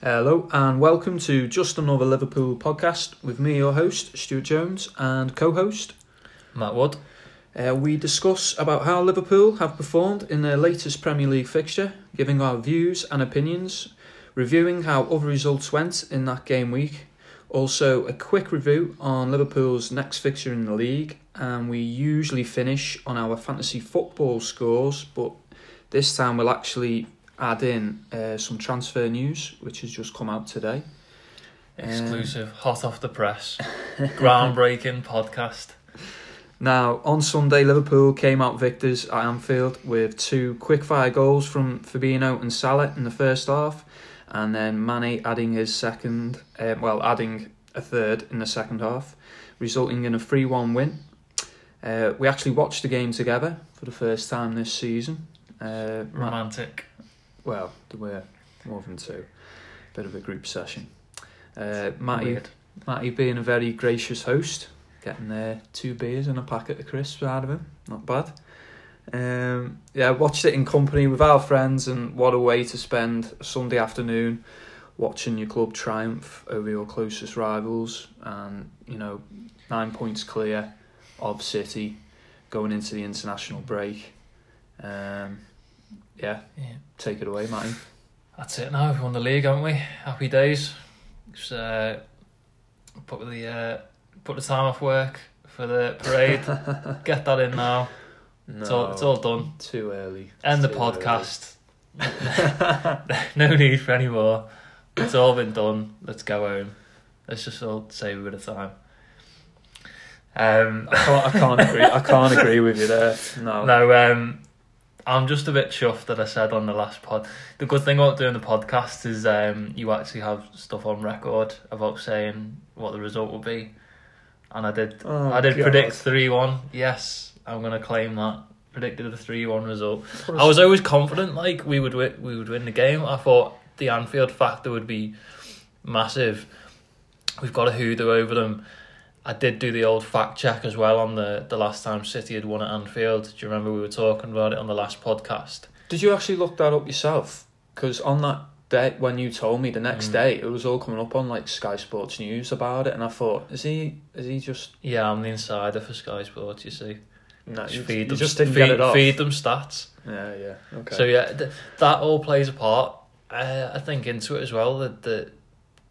Hello and welcome to Just Another Liverpool podcast with me, your host, Stuart Jones, and co host. Matt Wood. Uh, we discuss about how Liverpool have performed in their latest Premier League fixture, giving our views and opinions, reviewing how other results went in that game week, also a quick review on Liverpool's next fixture in the league, and we usually finish on our fantasy football scores, but this time we'll actually add in uh, some transfer news, which has just come out today. Um, Exclusive, hot off the press, groundbreaking podcast. Now, on Sunday, Liverpool came out victors at Anfield with two quick-fire goals from Fabinho and Salah in the first half, and then Mane adding his second, uh, well, adding a third in the second half, resulting in a 3-1 win. Uh, we actually watched the game together for the first time this season. Uh, Ma- Romantic. Well, there were more than two. Bit of a group session. Uh, Matty, Weird. Matty being a very gracious host, getting uh, two beers and a packet of crisps out of him. Not bad. Um, yeah, watched it in company with our friends, and what a way to spend a Sunday afternoon watching your club triumph over your closest rivals. And, you know, nine points clear of City going into the international break. Um, yeah, Yeah. take it away, Matty. That's it now. We've won the league, haven't we? Happy days. Just, uh, put the uh, put the time off work for the parade. Get that in now. No, It's all it's all done. too early. End the podcast. no need for any more. It's all been done. Let's go home. Let's just all save a bit of time. Um, I can't, I can't agree. I can't agree with you there. No. No, um, I'm just a bit chuffed that I said on the last pod. The good thing about doing the podcast is um, you actually have stuff on record about saying what the result will be, and I did. Oh, I did God. predict three one. Yes, I'm gonna claim that. Predicted a three one result. I was always confident like we would win, we would win the game. I thought the Anfield factor would be massive. We've got a hoodoo over them. I did do the old fact check as well on the, the last time City had won at Anfield. Do you remember we were talking about it on the last podcast? Did you actually look that up yourself? Because on that day when you told me the next Mm. day, it was all coming up on like Sky Sports News about it, and I thought, is he? Is he just? Yeah, I'm the insider for Sky Sports. You see, No, just you, feed you them, just didn't feed, get it off. feed them stats. Yeah, yeah. Okay. So yeah, th- that all plays a part. Uh, I think into it as well that that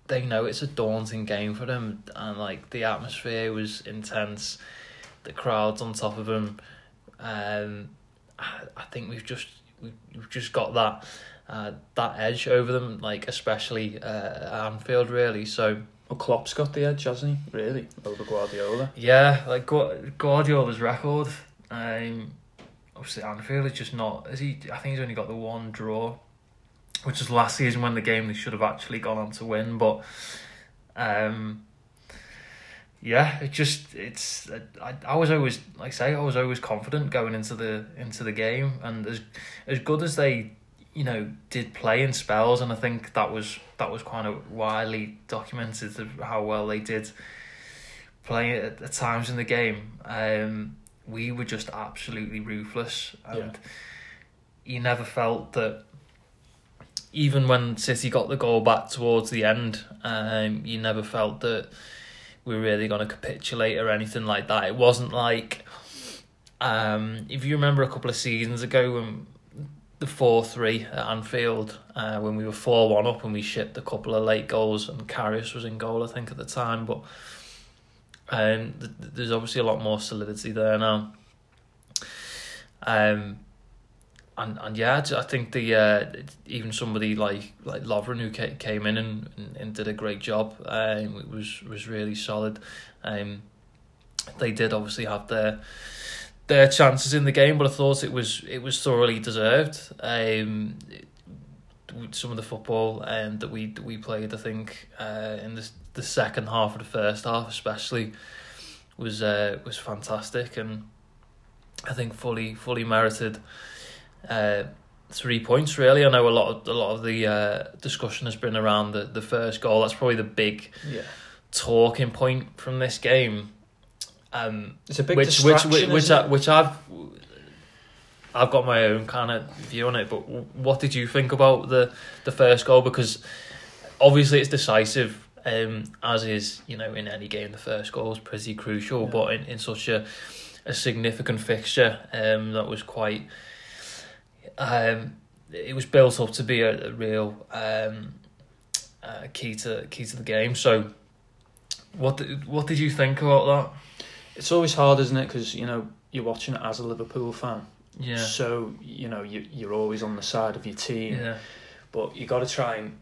they know it's a daunting game for them, and like the atmosphere was intense, the crowds on top of them. Um, I, I think we've just we've, we've just got that uh, that edge over them, like especially uh, at Anfield, really. So well, Klopp's got the edge, hasn't he? Really, over Guardiola. yeah, like Gu- Guardiola's record. Um, obviously Anfield is just not. Is he? I think he's only got the one draw, which was last season when the game they should have actually gone on to win. But, um, yeah, it just it's. I, I was always like I say I was always confident going into the into the game, and as as good as they you know did play in spells, and I think that was that was kind of widely documented of how well they did play at, at times in the game. Um, we were just absolutely ruthless, and Yeah. you never felt that. Even when City got the goal back towards the end, um, you never felt that we were really going to capitulate or anything like that. It wasn't like, um, if you remember a couple of seasons ago when the four three at Anfield, uh, when we were four one up and we shipped a couple of late goals and Karius was in goal, I think at the time, but um, th- there's obviously a lot more solidity there now. Um, and and yeah, I think the uh, even somebody like like Lovren who ca- came in and, and, did a great job. Um, it was was really solid. Um, they did obviously have their their chances in the game, but I thought it was it was thoroughly deserved. Um, some of the football um, that we we played, I think uh, in the the second half of the first half, especially, was uh, was fantastic, and I think fully fully merited uh, three points. Really, I know a lot of a lot of the uh, discussion has been around the, the first goal. That's probably the big Yeah, talking point from this game. Um, it's a big which which distraction. which which, isn't I, which I've I've got my own kind of view on it. But what did you think about the the first goal? Because obviously it's decisive. Um, as is, you know, in any game, the first goal is pretty crucial. Yeah. But in, in such a a significant fixture, um, that was quite. Um, it was built up to be a, a real um, uh, key to key to the game. So, what did, what did you think about that? It's always hard, isn't it? Because you know you're watching it as a Liverpool fan. Yeah, so you know you you're always on the side of your team. yeah, But you got to try and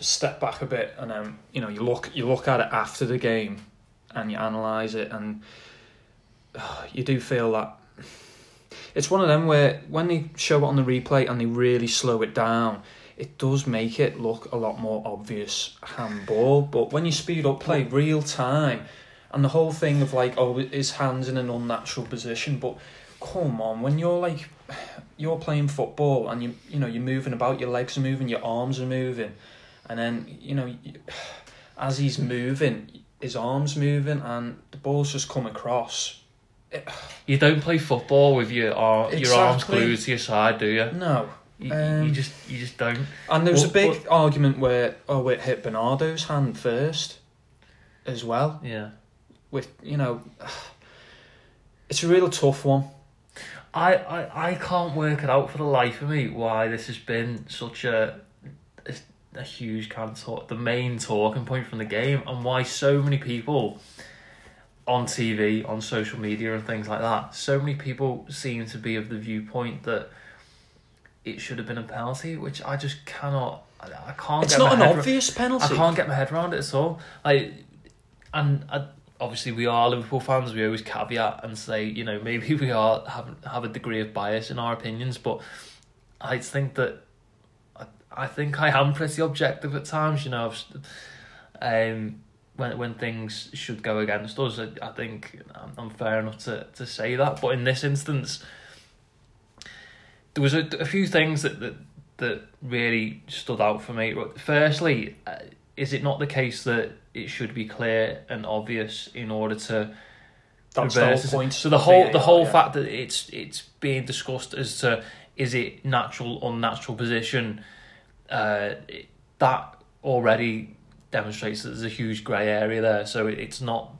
step back a bit, and then you know you look you look at it after the game, and you analyze it, and uh, you do feel that it's one of them where when they show it on the replay and they really slow it down, it does make it look a lot more obvious handball. But when you speed up play real time, and the whole thing of like oh his hands in an unnatural position, but come on when you're like you're playing football and you you know you're moving about, your legs are moving, your arms are moving, and then you know as he's moving, his arms moving, and the ball's just come across. You don't play football with your ar- your arms glued to your side, do you? No, You, Um, you just you just don't. and there was a big argument where oh it hit Bernardo's hand first, as well. Yeah. With you know, it's a real tough one. I, I, I can't work it out for the life of me why this has been such a a, a huge kind of talk, the main talking point from the game, and why so many people on TV, on social media, and things like that, so many people seem to be of the viewpoint that it should have been a penalty, which I just cannot. I, can't. It's get not my an head ra- obvious penalty. I can't get my head around it at all. Like, and I, obviously we are Liverpool fans. We always caveat and say, you know, maybe we are have have a degree of bias in our opinions, but I think that I, I think I am pretty objective at times. You know, I've, um, when when things should go against us, I, I think I'm, I'm fair enough to to say that. But in this instance, there was a, a few things that that that really stood out for me. Firstly, uh, is it not the case that it should be clear and obvious in order to That's the whole point. So the whole the whole yeah. fact that it's it's being discussed as to is it natural unnatural position, uh, that already demonstrates that there's a huge grey area there. So it, it's not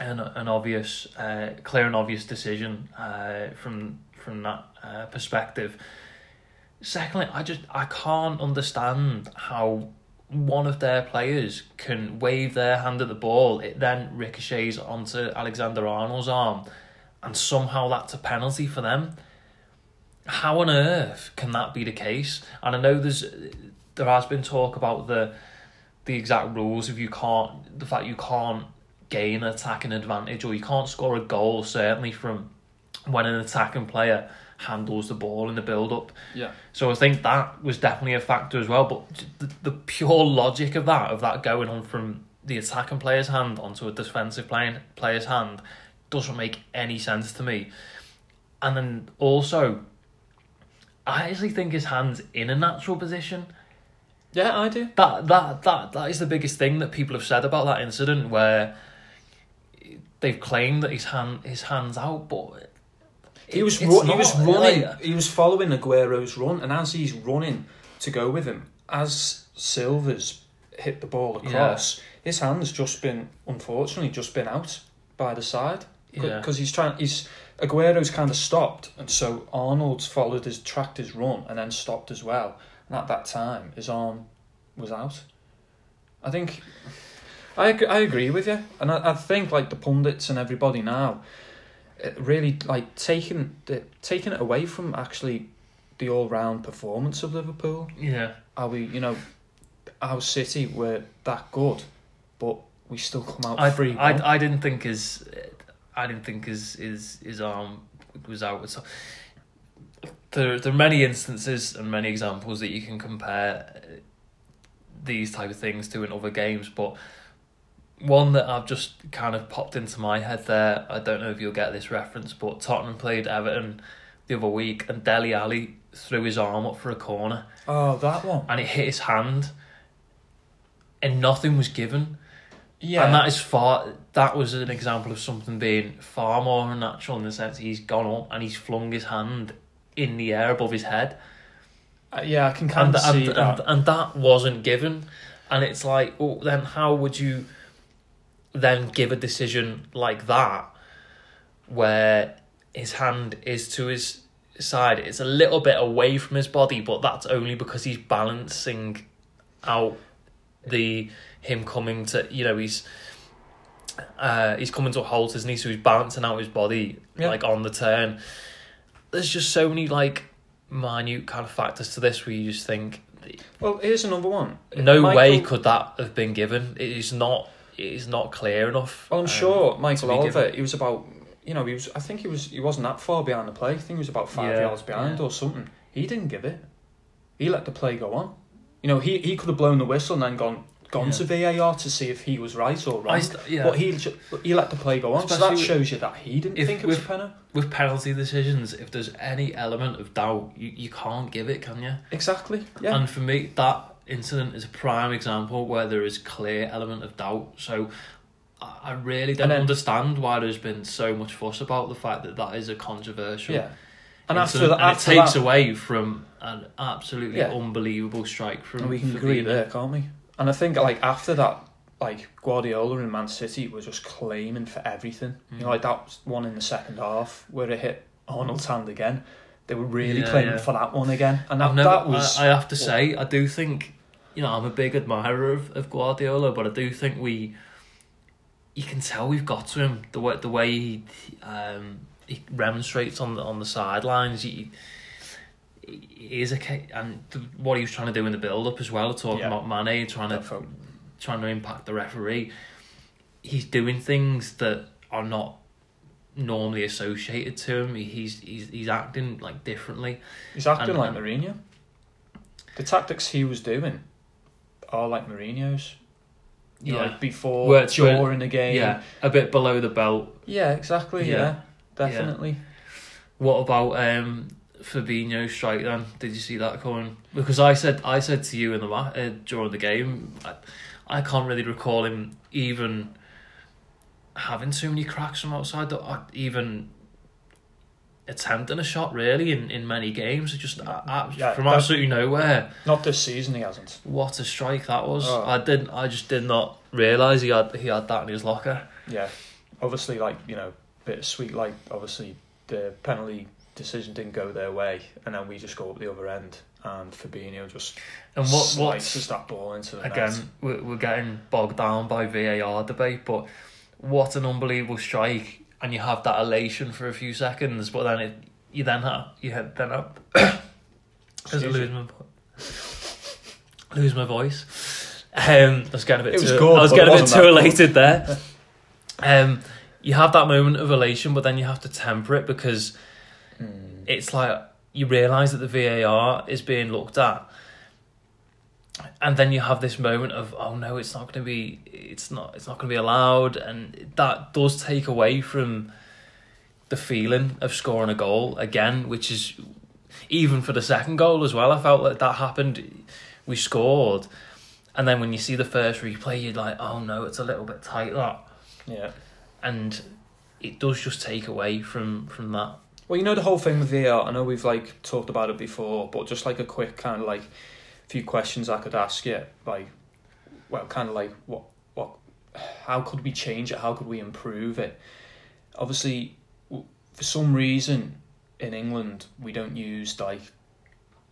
an an obvious, uh, clear and obvious decision uh, from from that uh, perspective. Secondly, I just I can't understand how one of their players can wave their hand at the ball, it then ricochets onto Alexander Arnold's arm, and somehow that's a penalty for them. How on earth can that be the case? And I know there's there has been talk about the the exact rules if you can't the fact you can't gain an attacking advantage or you can't score a goal certainly from when an attacking player handles the ball in the build up. Yeah. So I think that was definitely a factor as well. But the, the pure logic of that, of that going on from the attacking player's hand onto a defensive playing player's hand, doesn't make any sense to me. And then also, I actually think his hand's in a natural position. Yeah, I do. That that that that is the biggest thing that people have said about that incident where they've claimed that his hand his hands out, but He was ru- he was running. Like, he was following Aguero's run, and as he's running to go with him, as Silva's hit the ball across, his hand's just been unfortunately just been out by the side yeah. because he's trying. He's Aguero's kind of stopped, and so Arnold's followed his tracked his run and then stopped as well. And at that time, his arm was out. I think. I, ag- I agree with you, and I, I think like the pundits and everybody now, it really like taking the taking it away from actually the all round performance of Liverpool. Yeah. Are we, you know, our City were that good, but we still come out I, free. I, I didn't think his I didn't think his his his arm was out. So there there are many instances and many examples that you can compare uh, these type of things to in other games, but one that I've just kind of popped into my head there. I don't know if you'll get this reference, but Tottenham played Everton the other week, and Dele Alli threw his arm up for a corner, oh, that one. and it hit his hand, and nothing was given. Yeah, And that is far. That was an example of something being far more unnatural in the sense he's gone up and he's flung his hand in the air above his head, Uh, yeah, I can kind and of see and, that. and and that wasn't given. And it's like, well, then how would you then give a decision like that where his hand is to his side? It's a little bit away from his body, but that's only because he's balancing out the him coming to you know he's uh he's coming to a halt isn't he so he's balancing out his body Yeah. like on the turn there's just so many like minute kind of factors to this where you just think Well, here's another one. no Michael- way could that have been given it is not it is not clear enough Well, I'm um, sure Michael Oliver. given. He was about, you know, he was. I think he was. He wasn't that far behind the play. I think he was about five Yeah, yards behind yeah. or something. He didn't give it. He let the play go on. You know, he he could have blown the whistle and then gone gone Yeah. to VAR to see if he was right or wrong. St- yeah. But he he let the play go on. so that shows you that he didn't think it was a with- penalty. with penalty decisions if there's any element of doubt you, you can't give it can you Exactly. Yeah. And for me, that incident is a prime example where there is clear element of doubt. So I really don't then- understand why there's been so much fuss about the fact that that is a controversial. yeah. And after that, and it takes that, away from an absolutely Yeah. unbelievable strike from. we can agree there, can't we? And I think like after that, like Guardiola and Man City was just claiming for everything. You know, Mm. like that one in the second half where it hit Arnold's hand again. They were really Yeah, claiming yeah. for that one again, and that, never, that was I, I have to say, I do think, you know, I'm a big admirer of, of Guardiola, but I do think we, you can tell we've got to him the way the way he, um, he remonstrates on the on the sidelines. He is a and what he was trying to do in the build up as well, talking Yeah. about Mane, trying to trying to impact the referee. He's doing things that are not normally associated to him. He's he's he's acting like differently. he's acting and- like and- Mourinho. The tactics he was doing are like Mourinho's. You know, Yeah. like before, Where during the game. Yeah, a bit below the belt. yeah, exactly. Yeah. Yeah, definitely. What about um Fabinho's strike then? Did you see that coming? Because I said I said to you in the uh, during the game, I, I can't really recall him even having too many cracks from outside. That uh, even attempting a shot really in, in many games. It just uh, Yeah, from absolutely nowhere. Not this season, he hasn't. What a strike that was! Oh. I didn't. I just did not realize he had he had that in his locker. Yeah, obviously, like you know, bit sweet. Like obviously, the penalty decision didn't go their way, and then we just go up the other end, and Fabinho just And what slices that ball into the net. again we're, we're getting bogged down by VAR debate, but what an unbelievable strike! And you have that elation for a few seconds, but then it you then have you had then up I lose my lose my voice. Um, I was getting a bit It too good, I was getting a bit too elated there. Um, you have that moment of elation, but then you have to temper it because Hmm. it's like you realise that the VAR is being looked at, and then you have this moment of oh no, it's not going to be, it's not, it's not going to be allowed, and that does take away from the feeling of scoring a goal again, which is even for the second goal as well. I felt like that happened. We scored, and then when you see the first replay, you're like, oh no, it's a little bit tight that, Yeah. and it does just take away from from that. Well, you know the whole thing with VAR. I know we've like talked about it before, but just like a quick kind of like few questions I could ask you, like, well, kind of like what what, how could we change it? How could we improve it? Obviously, for some reason in England we don't use like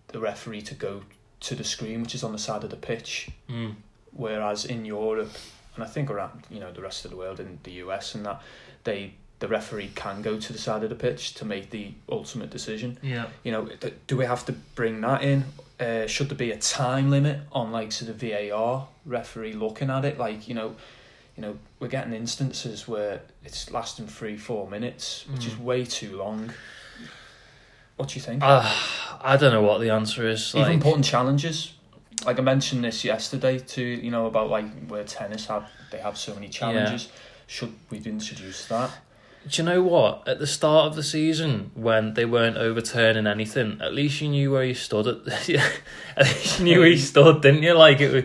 the referee to go to the screen, which is on the side of the pitch, Mm. whereas in Europe and I think around you know the rest of the world in the US and that they the referee can go to the side of the pitch to make the ultimate decision. Yeah. You know, th- do we have to bring that in? Uh, should there be a time limit on like sort of VAR referee looking at it? Like you know, you know we're getting instances where it's lasting three four minutes, which is Mm. way too long. What do you think? Uh, I don't know what the answer is. Even Like, putting challenges. Like I mentioned this yesterday to you know about like where tennis have they have so many challenges. Should we introduce that? Do you know what? At the start of the season, when they weren't overturning anything, at least you knew where you stood. At, at least you knew where you stood, didn't you? Like it was,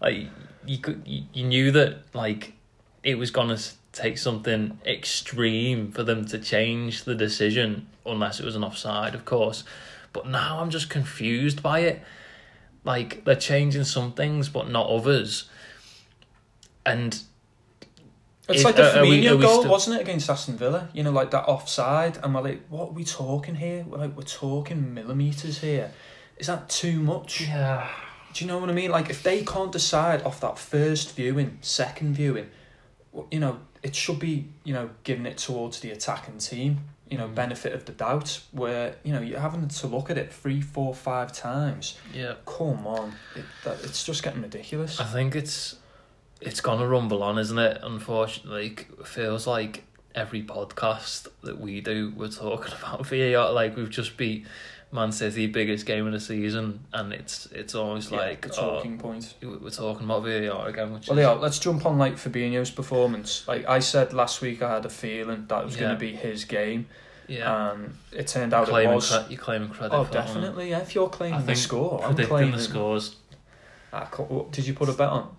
like you could, you, you knew that like it was gonna take something extreme for them to change the decision, unless it was an offside, of course. But now I'm just confused by it. like they're changing some things but not others. And It's like the are- are we- Firmino are we goal, still- wasn't it, against Aston Villa? You know, like that offside, and we're like, what are we talking here? We're like, we're talking millimeters here. Is that too much? yeah, Do you know what I mean? Like, if they can't decide off that first viewing, second viewing, you know, it should be, you know, giving it towards the attacking team. You know, Mm. benefit of the doubt. Where you know you're having to look at it three, four, five times. yeah. Come on, it, that, it's just getting ridiculous. I think it's it's gonna rumble on, isn't it? Unfortunately, Like, it feels like every podcast that we do, we're talking about VAR. Like we've just beat Man City, biggest game of the season, and it's it's almost Yeah, like the oh, talking point. we're talking about VAR again. Which Well, is, yeah, let's jump on like Fabinho's performance. Like I said last week, I had a feeling that it was Yeah. going to be his game, yeah. and it turned out it was. cre- you're claiming credit. Oh, for that definitely. Yeah, if you're claiming I the score, I'm claiming the scores. Co- did you put a bet on?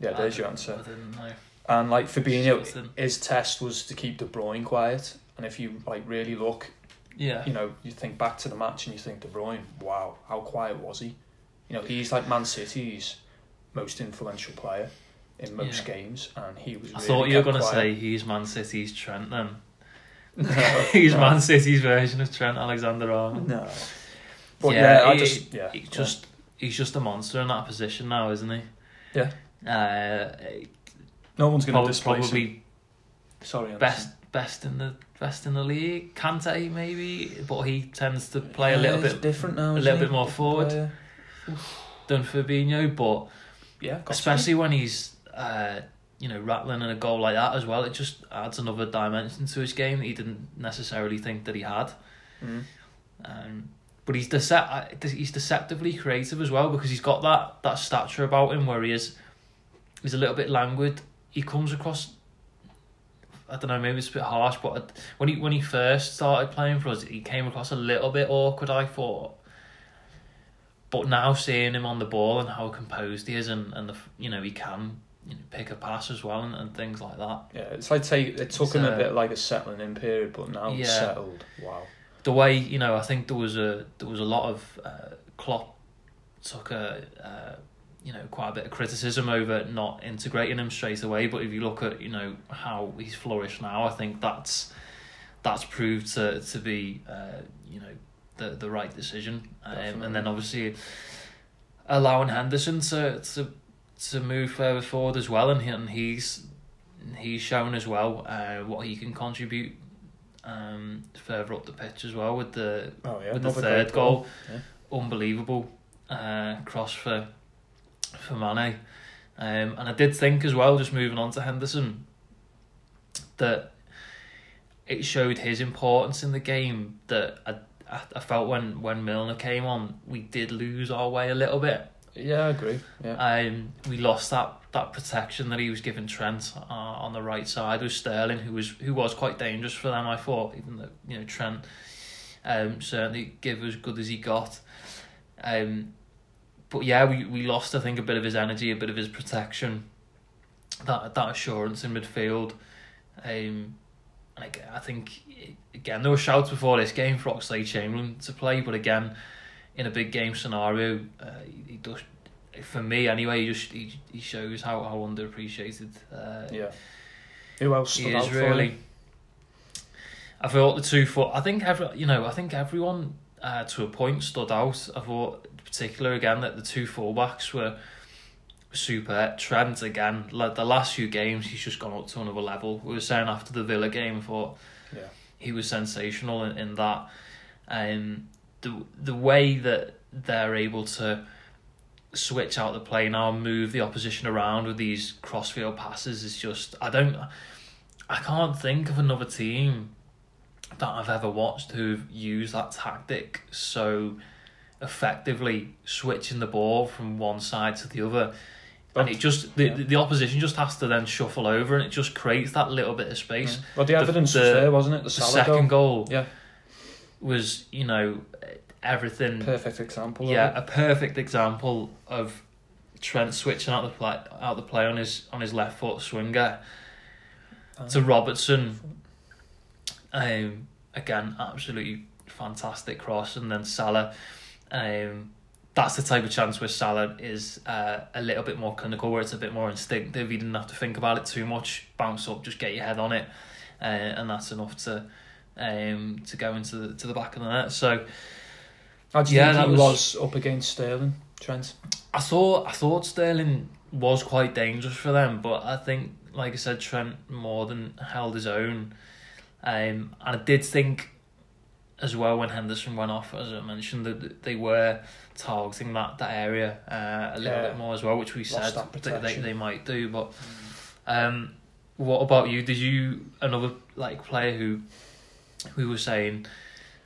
Yeah, I there's your answer. I didn't know. And like Fabinho, Something. his test was to keep De Bruyne quiet. And if you like really look, Yeah. you know, you think back to the match and you think De Bruyne, wow, how quiet was he? You know, he's like Man City's most influential player in most Yeah. games, and he was. I Really thought you were gonna quiet. say he's Man City's Trent then. No, he's no. Man City's version of Trent Alexander Arnold. No. But yeah, I he- just yeah. He's just he's just a monster in that position now, isn't he? Yeah. Uh, no one's going to probably, him. Sorry, Anderson. best best in the best in the league. Kante maybe, but he tends to play a little bit different now. a little he? bit more forward. player. than Fabinho, but Yeah, got to be. especially when he's uh, you know rattling in a goal like that as well, it just adds another dimension to his game that he didn't necessarily think that he had. Mm. Um, but he's dece- he's deceptively creative as well because he's got that, that stature about him where he is he's a little bit languid. He comes across I don't know, maybe it's a bit harsh, but when he when he first started playing for us, he came across a little bit awkward. I thought, but now seeing him on the ball and how composed he is, and and the you know he can you know, pick a pass as well and, and things like that. Yeah, it's like take it took him a bit like a settling in period, but now Yeah. settled. Wow. the way you know, I think there was a there was a lot of uh, Klopp took a uh, you know quite a bit of criticism over not integrating him straight away. But if you look at you know how he's flourished now, I think that's that's proved to to be uh, you know the the right decision. Um, and then obviously allowing Henderson to to to move further forward as well, and he, and he's he's shown as well uh, what he can contribute um, further up the pitch as well with the Oh yeah, with the third great goal. Yeah. Unbelievable uh, cross for for Mane. Um, and I did think as well, just moving on to Henderson, that it showed his importance in the game. That I, I, I felt when, when Milner came on, we did lose our way a little bit. Yeah, I agree. Yeah. Um, we lost that, that protection that he was giving Trent uh, on the right side with Sterling, who was who was quite dangerous for them. I thought, even though you know Trent um, certainly gave as good as he got. Um, but yeah, we, we lost I think a bit of his energy, a bit of his protection, that that assurance in midfield. Um, and I, I think again there were shouts before this game for Oxlade-Chamberlain to play, but again in a big game scenario, uh, he, does. For me, anyway, he just he, he shows how how underappreciated uh, yeah. Who else he is really. I thought the two foot. I think every you know I think everyone uh, to a point stood out. I thought particular again that the two fullbacks were super. Trent again, like the last few games, he's just gone up to another level. We were saying after the Villa game, I thought Yeah. he was sensational in, in that. Um, the the way that they're able to switch out the play now, and move the opposition around with these crossfield passes is just I don't I can't think of another team that I've ever watched who've used that tactic so effectively switching the ball from one side to the other. and it just the, yeah. the opposition just has to then shuffle over and it just creates that little bit of space. Well, the evidence the- was there, wasn't it? The, The second goal. goal Yeah. was, you know, everything Perfect example. yeah, a perfect example of Trent switching out the play out the play on his on his left foot swinger it. to Robertson. Um, again, absolutely fantastic cross, and then Salah, um, that's the type of chance where Salah is uh, a little bit more clinical, where it's a bit more instinctive. You didn't have to think about it too much. Bounce up, just get your head on it, uh, and that's enough to um to go into the to the back of the net. So How do you Yeah, think that he was- was... up against Sterling, Trent? I thought I thought Sterling was quite dangerous for them, but I think, like I said, Trent more than held his own. Um, and I did think as well when Henderson went off, as I mentioned, that they were targeting that, that area uh, a little Yeah. bit more as well, which we Lost said that they, they might do. But um, what about you? Did you another like player who we were saying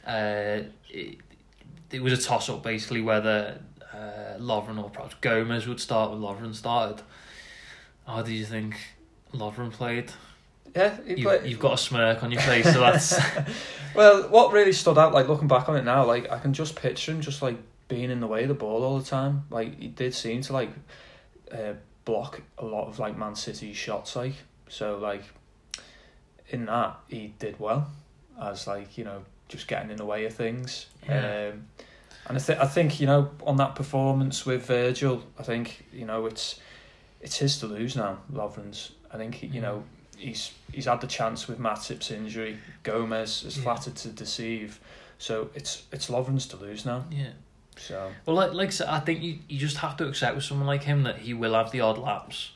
uh, it, it was a toss up basically whether uh, Lovren or perhaps Gomez would start when Lovren started. How do you think Lovren played? Yeah, You, you've got a smirk on your face, so that's Well, what really stood out, like looking back on it now, like I can just picture him just like being in the way of the ball all the time. Like he did seem to like uh, block a lot of like Man City shots, like so like in that he did well as like you know just getting in the way of things. Yeah. Um, and I think I think you know on that performance with Virgil, I think you know it's it's his to lose now. Lovren's. I think you know he's he's had the chance with Matip's injury. Gomez is Yeah. flattered to deceive, so it's it's Lovren's to lose now. yeah. So Well, like like I said, I think you, you just have to accept with someone like him that he will have the odd lapse,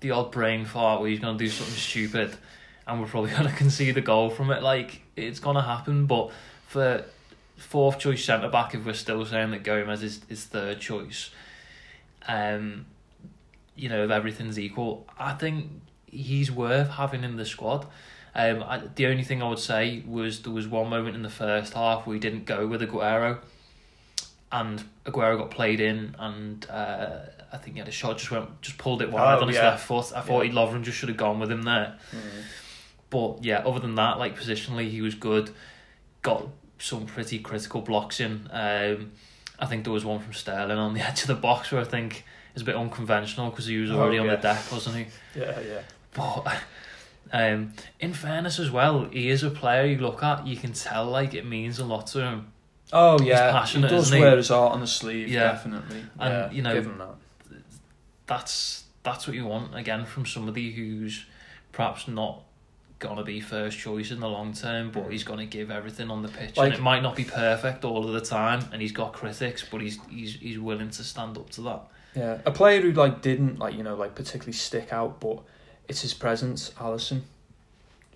the odd brain fart where he's gonna do something stupid, and we're probably gonna concede a goal from it. Like it's gonna happen, but for fourth choice centre back, if we're still saying that Gomez is is third choice, um, you know if everything's equal, I think he's worth having in the squad. Um, I, the only thing I would say was there was one moment in the first half where we didn't go with Aguero and Aguero got played in, and uh, I think he had a shot just went just pulled it wide Oh, on his yeah. left foot. I thought Yeah. Lovren just should have gone with him there. But yeah, other than that, like positionally, he was good. Got some pretty critical blocks in. Um, I think there was one from Sterling on the edge of the box where I think is a bit unconventional because he was Oh, already on the deck, wasn't he? yeah, yeah, But um, in fairness as well, he is a player you look at, you can tell like it means a lot to him. oh yeah, passionate, he does isn't he? wear his heart on the sleeve. Yeah. definitely. And, yeah, you know, that. that's that's what you want again from somebody who's perhaps not gonna be first choice in the long term, but he's gonna give everything on the pitch. Like- and it might not be perfect all of the time, and he's got critics, but he's he's he's willing to stand up to that. Yeah, a player who like didn't like you know like particularly stick out, but it's his presence, Alisson.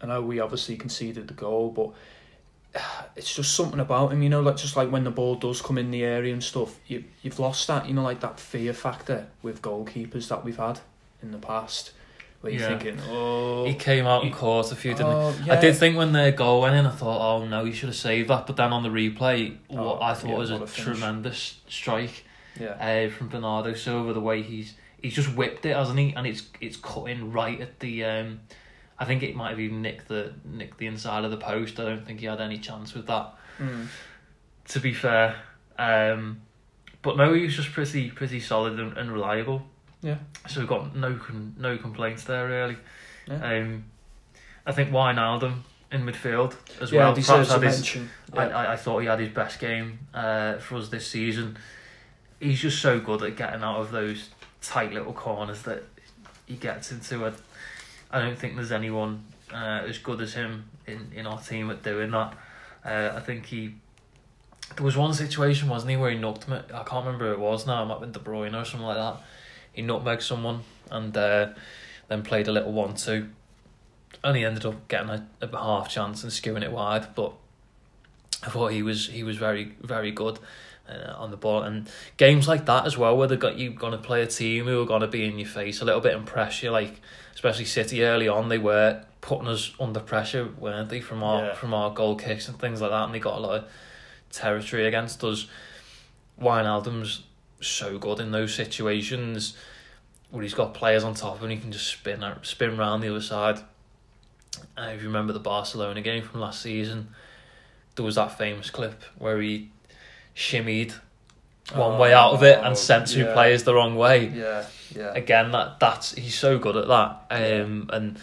I know we obviously conceded the goal, but it's just something about him, you know, like just like when the ball does come in the area and stuff, you you've lost that, you know, like that fear factor with goalkeepers that we've had in the past, where you're Yeah. thinking, oh, He came out and caught a few, didn't he? oh, I did think when the goal went in, I thought, oh no, he should have saved that. But then on the replay, what Oh, I thought yeah, was a, a tremendous strike yeah, uh, from Bernardo Silva. The way he's he's just whipped it, hasn't he? And it's it's cutting right at the. Um, I think it might have even nicked the nicked the inside of the post. I don't think he had any chance with that. Mm. To be fair, um, but no, he was just pretty pretty solid and, and reliable. Yeah. So we've got no con- no complaints there really. Yeah. Um, I think Wijnaldum in midfield as yeah, well. Perhaps had his, mention. I, Yeah. I, I thought he had his best game uh, for us this season. He's just so good at getting out of those tight little corners that he gets into. it. I don't think there's anyone uh, as good as him in, in our team at doing that. Uh, I think he. There was one situation, wasn't he, where he knocked me. I can't remember who it was now. It might have been De Bruyne or something like that. He nutmegged someone and uh, then played a little one-two. And he ended up getting a, a half chance and skewing it wide, but I thought he was he was very very good uh, on the ball and games like that as well where they got you going to play a team who are going to be in your face a little bit and press you like especially City early on they were putting us under pressure weren't they from our Yeah. from our goal kicks and things like that and they got a lot of territory against us. Wijnaldum's so good in those situations where he's got players on top of him he can just spin spin round the other side. Uh, if you remember the Barcelona game from last season, there was that famous clip where he shimmied one way out of it and sent two yeah. players the wrong way. Yeah, yeah. Again, that that's he's so good at that. Um, and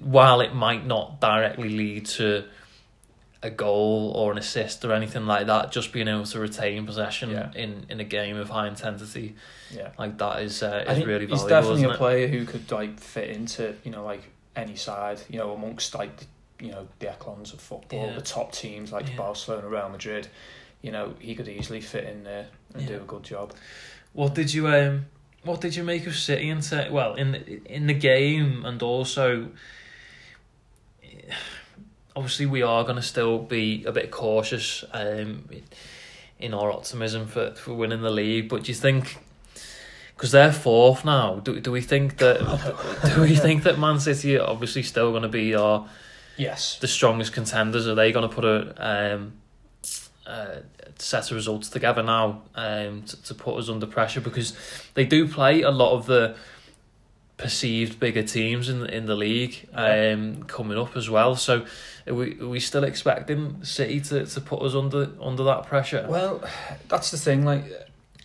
while it might not directly lead to a goal or an assist or anything like that. Just being able to retain possession Yeah. in, in a game of high intensity Yeah. like that is uh, is really he's definitely a it? player who could like fit into you know like any side you know amongst like the, you know the echelons of football Yeah. the top teams like Yeah. Barcelona Real Madrid you know he could easily fit in there and Yeah. do a good job What did you um? What did you make of City and say? Well, in the, in the game and also, obviously, we are going to still be a bit cautious um, in our optimism for, for winning the league. But do you think? Because they're fourth now. Do do we think that? do we think that Man City are obviously still going to be our yes the strongest contenders? Are they going to put a um, uh, set of results together now um, to, to put us under pressure? Because they do play a lot of the perceived bigger teams in in the league um, coming up as well. So are we are we still expecting City to, to put us under under that pressure? well that's the thing like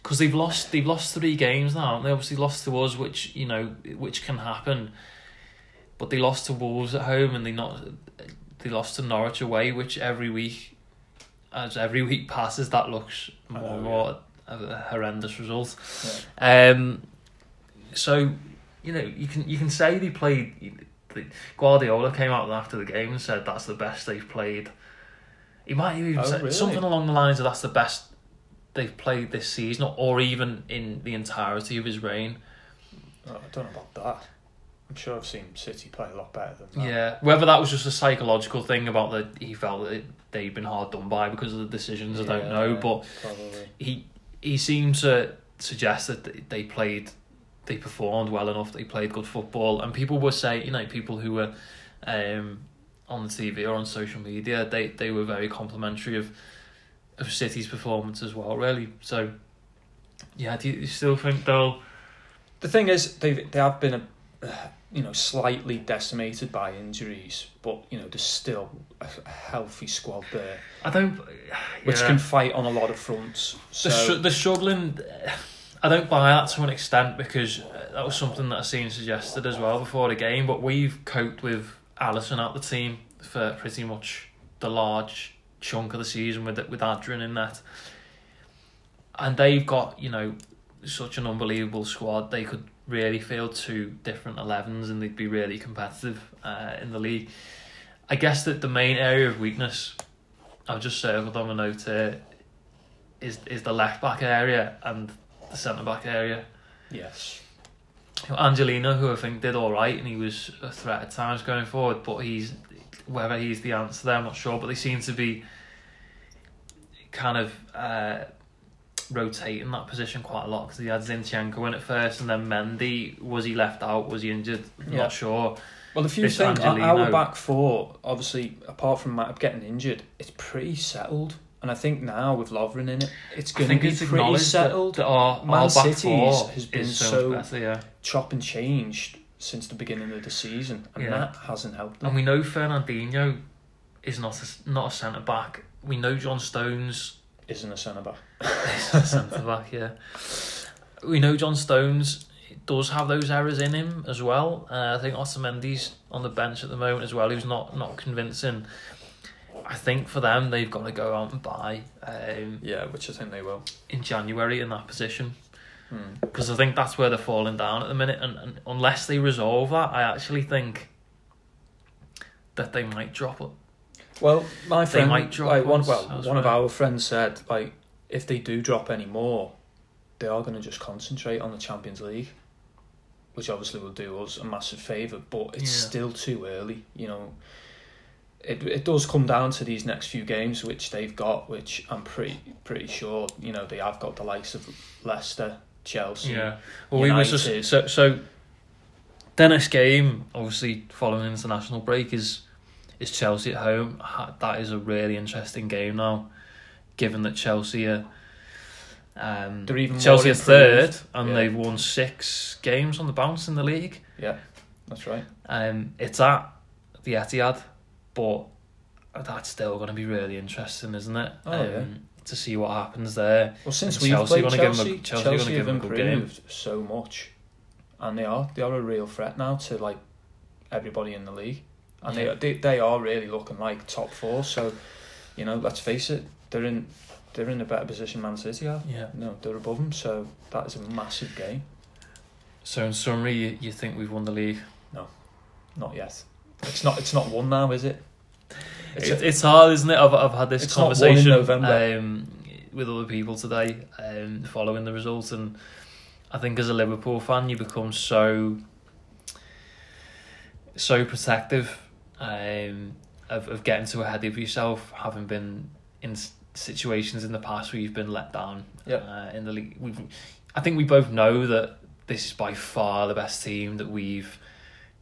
because they've lost they've lost three games now. and They obviously lost to us, which you know which can happen. But they lost to Wolves at home, and they not they lost to Norwich away, which every week, as every week passes, that looks more and more a horrendous result. Um, so you know you can you can say they played. the- Guardiola came out after the game and said that's the best they've played. He might have even Oh, said really? something along the lines of that's the best they've played this season, or even in the entirety of his reign. oh, I don't know about that I'm sure I've seen City play a lot better than that Yeah, whether that was just a psychological thing about that he felt that they'd been hard done by because of the decisions, I don't Yeah, know. But probably he he seemed to suggest that they- played, they performed well enough. They played good football, and people were saying, you know, people who were um, on the TV or on social media, they they were very complimentary of of City's performance as well. Really, so yeah. Do you still think they'll? The thing is, they they have been a, you know, slightly decimated by injuries, but you know, there's still a, healthy squad there, I don't. which can fight on a lot of fronts. So The, the struggling, I don't buy that to an extent because uh, that was something that I seen suggested as well before the game. But we've coped with Alisson out the team for pretty much the large chunk of the season with it, with Adrian in that, and they've got you know such an unbelievable squad. They could really field two different 11s and they'd be really competitive uh, in the league. I guess that the main area of weakness, I've just circled on my note here, is is the left back area and the centre back area. yes, Angelino, who I think did all right, and he was a threat at times going forward, but he's whether he's the answer there, I'm not sure. But they seem to be kind of uh, rotating that position quite a lot because he had Zinchenko in at first, and then Mendy was he left out? Was he injured? Yeah. Not sure. Well, if you It's think our- our back four, obviously, apart from Matt getting injured, it's pretty settled. And I think now with Lovren in it, it's going to be pretty settled. that, that our, Man our City's has been so- better, yeah. Chop and changed since the beginning of the season, and Yeah. that hasn't helped them. And we know Fernandinho is not a, not a centre back. We know John Stones Isn't a centre back. Centre back. Yeah, we know John Stones does have those errors in him as well. Uh, I think Otamendi's on the bench at the moment as well. Who's not not convincing. I think for them, they've got to go out and buy um, Yeah, which I think they will. in January in that position Hmm. because I think that's where they're falling down at the minute. And, and unless they resolve that, I actually think that they might drop it. Well, my They friend, might drop like one, well, one of our friends said, like, if they do drop any more, they are going to just concentrate on the Champions League, which obviously will do us a massive favour. But it's Yeah. still too early, you know. It it does come down to these next few games which they've got, which I'm pretty pretty sure you know they have got the likes of Leicester, Chelsea. Yeah. Well, we was United. just so so. The next game, obviously following international break, is is Chelsea at home. That is a really interesting game now, given that Chelsea are. Um, They're even Chelsea are third, and Yeah. they've won six games on the bounce in the league. Yeah, that's right. Um, it's at the Etihad, but that's still going to be really interesting, isn't it? Oh, um, yeah. To see what happens there. Well, since And we've Chelsea played gonna give 'em a- Chelsea, Chelsea Chelsea, give have 'em a improved so much, and they are they are a real threat now to like everybody in the league, and Yeah. they, they they are really looking like top four. So you know, let's face it, they're in they're in a better position. Man City are. Yeah. No, they're above them, so that is a massive game. So in summary, you, you think we've won the league? No, not yet. It's not. It's not one now, is it? It's It's, a- it's hard, isn't it? I've, I've had this It's not one in conversation um, with other people today um, following the results, and I think as a Liverpool fan, you become so so protective um, of of getting to ahead of yourself, having been in situations in the past where you've been let down Yep. uh, in the league. We've, I think we both know that this is by far the best team that we've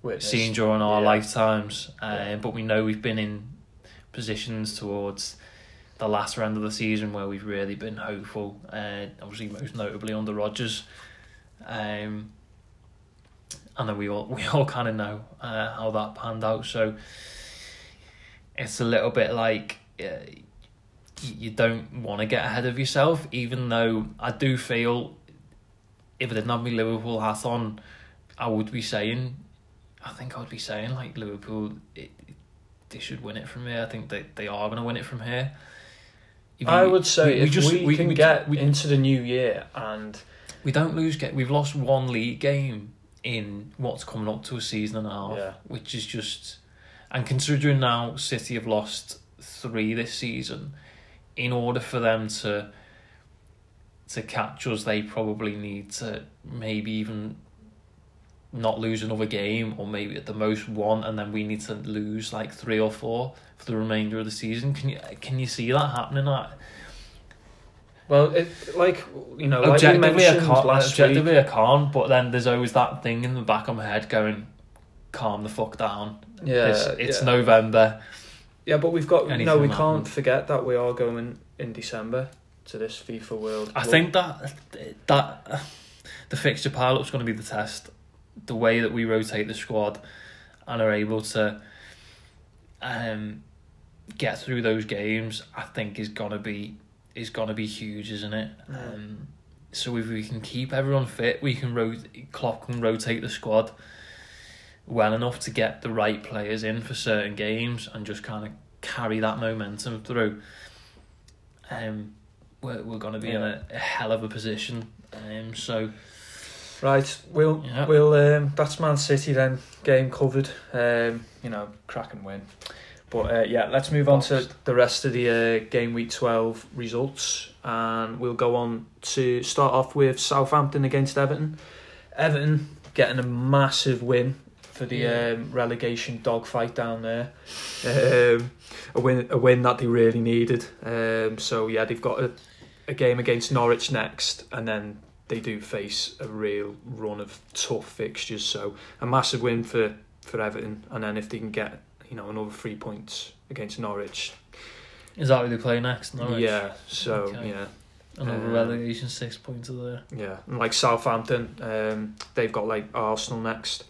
Witnessed. seen during our Yeah. lifetimes. Um, Yeah. But we know we've been in positions towards the last round of the season where we've really been hopeful. Uh, obviously, most notably under Rodgers. Um, and then we all we all kind of know uh, how that panned out. So it's a little bit like. Uh, you don't want to get ahead of yourself, even though I do feel if I didn't have my Liverpool hat on, I would be saying, I think I would be saying like Liverpool, it, they should win it from here. I think they they are going to win it from here. If I would say we- we if just- we, we- can we- get we- into the new year and we don't lose. Get we've lost one league game in what's coming up to a season and a half, Yeah. which is just, and considering now City have lost three this season, in order for them to to catch us, they probably need to maybe even not lose another game, or maybe at the most one, and then we need to lose like three or four for the remainder of the season. Can you can you see that happening? I, well, it like you know, like we objectively, I can't. last week. I can't. But then there's always that thing in the back of my head going, "Calm the fuck down." Yeah, it's, it's yeah. November. Yeah, but we've got Anything no. We can can't forget that we are going in December to this FIFA World. I Cup. think that that the fixture pile up's going to be the test. The way that we rotate the squad and are able to um get through those games, I think is gonna be is gonna be huge, isn't it? Yeah. Um, so if we can keep everyone fit, we can rot- Klopp can rotate the squad well enough to get the right players in for certain games and just kind of carry that momentum through. Um, we're we're gonna be in a, a hell of a position. Um, so Right, we'll Yeah. we'll um, that's Man City then game covered. Um, you know, crack and win. But uh, yeah, let's move on to the rest of the uh, game week twelve results, and we'll go on to start off with Southampton against Everton. Everton getting a massive win for the Yeah. um, relegation dogfight down there. Um, a win, a win that they really needed. Um, so yeah, they've got a, a game against Norwich next, and then they do face a real run of tough fixtures. So a massive win for, for Everton, and then if they can get you know another three points against Norwich, is that who they play next? Norwich? yeah. So Okay. yeah, another Um, relegation six pointer there. yeah. And like Southampton, um, they've got like Arsenal next,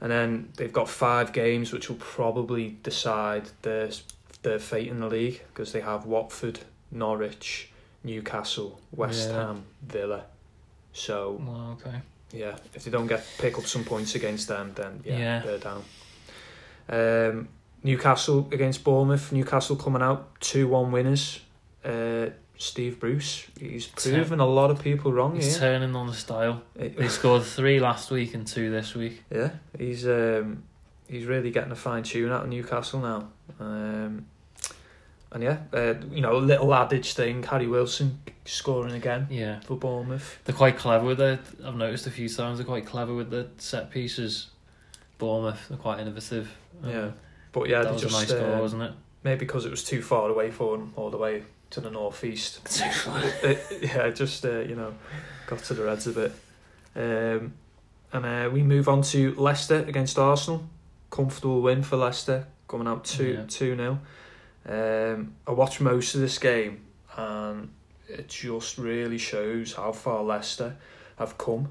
and then they've got five games which will probably decide their their fate in the league because they have Watford, Norwich, Newcastle, West Yeah. Ham, Villa. So Well, okay. yeah, if they don't get pick up some points against them, then yeah, Yeah. they're down. Um, Newcastle against Bournemouth. Newcastle coming out two one winners. Uh, Steve Bruce, he's proven a lot of people wrong He's here. turning on the style. It- They scored three last week and two this week. yeah, he's um, he's really getting a fine tune out of Newcastle now. Um, and yeah, uh, you know, little adage thing. Harry Wilson scoring again Yeah, for Bournemouth. they're quite clever with it. I've noticed a few times they're quite clever with the set pieces. Bournemouth, they're quite innovative. Um, Yeah, but yeah, that they was just a nice goal, uh, wasn't it? maybe because it was too far away for them, all the way to the northeast. it, yeah, just uh, you know got to the Reds a bit. Um, and uh, we move on to Leicester against Arsenal. Comfortable win for Leicester, coming out two Yeah. two 0 Um, I watched most of this game, and it just really shows how far Leicester have come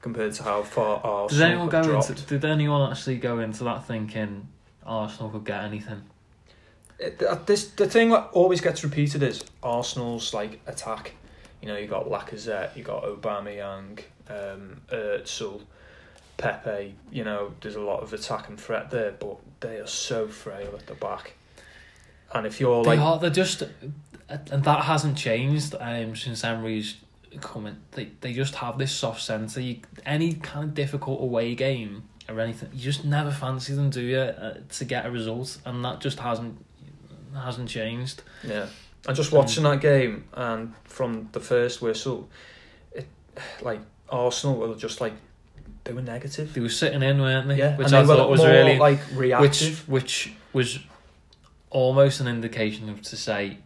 compared to how far Arsenal Did anyone have go dropped. into? Did anyone actually go into that thinking Arsenal could get anything? Uh, this the thing that always gets repeated is Arsenal's like attack. You know, you got Lacazette, you got Aubameyang, um, Özil, Pepe. You know, there's a lot of attack and threat there, but they are so frail at the back. And if you're They like, are. They're just, and that hasn't changed um, since Emery's coming. They they just have this soft centre. You, any kind of difficult away game or anything, you just never fancy them, do you? Uh, to get a result, and that just hasn't hasn't changed. yeah, and just watching that game and from the first whistle, it like Arsenal were just like they were negative. They were sitting in, weren't they? Yeah, which and I thought was really like reactive. which was almost an indication of to say.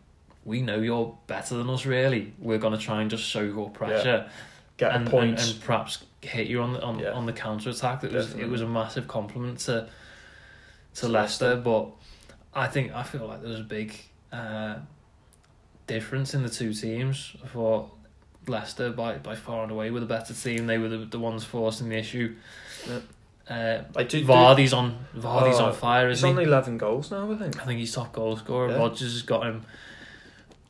We know you're better than us. Really, we're gonna try and just soak up pressure. get and, and, points. and perhaps hit you on the on, Yeah. on the counter attack. It was Definitely. it was a massive compliment to to Leicester. but I think I feel like there was a big uh, difference in the two teams. I thought Leicester by by far and away were the better team. They were the, the ones forcing the issue. Uh, like do, do, Vardy's on Vardy's Oh, on fire, he's isn't only he? eleven goals now, I think. I think he's top goal scorer. Yeah. Rodgers has got him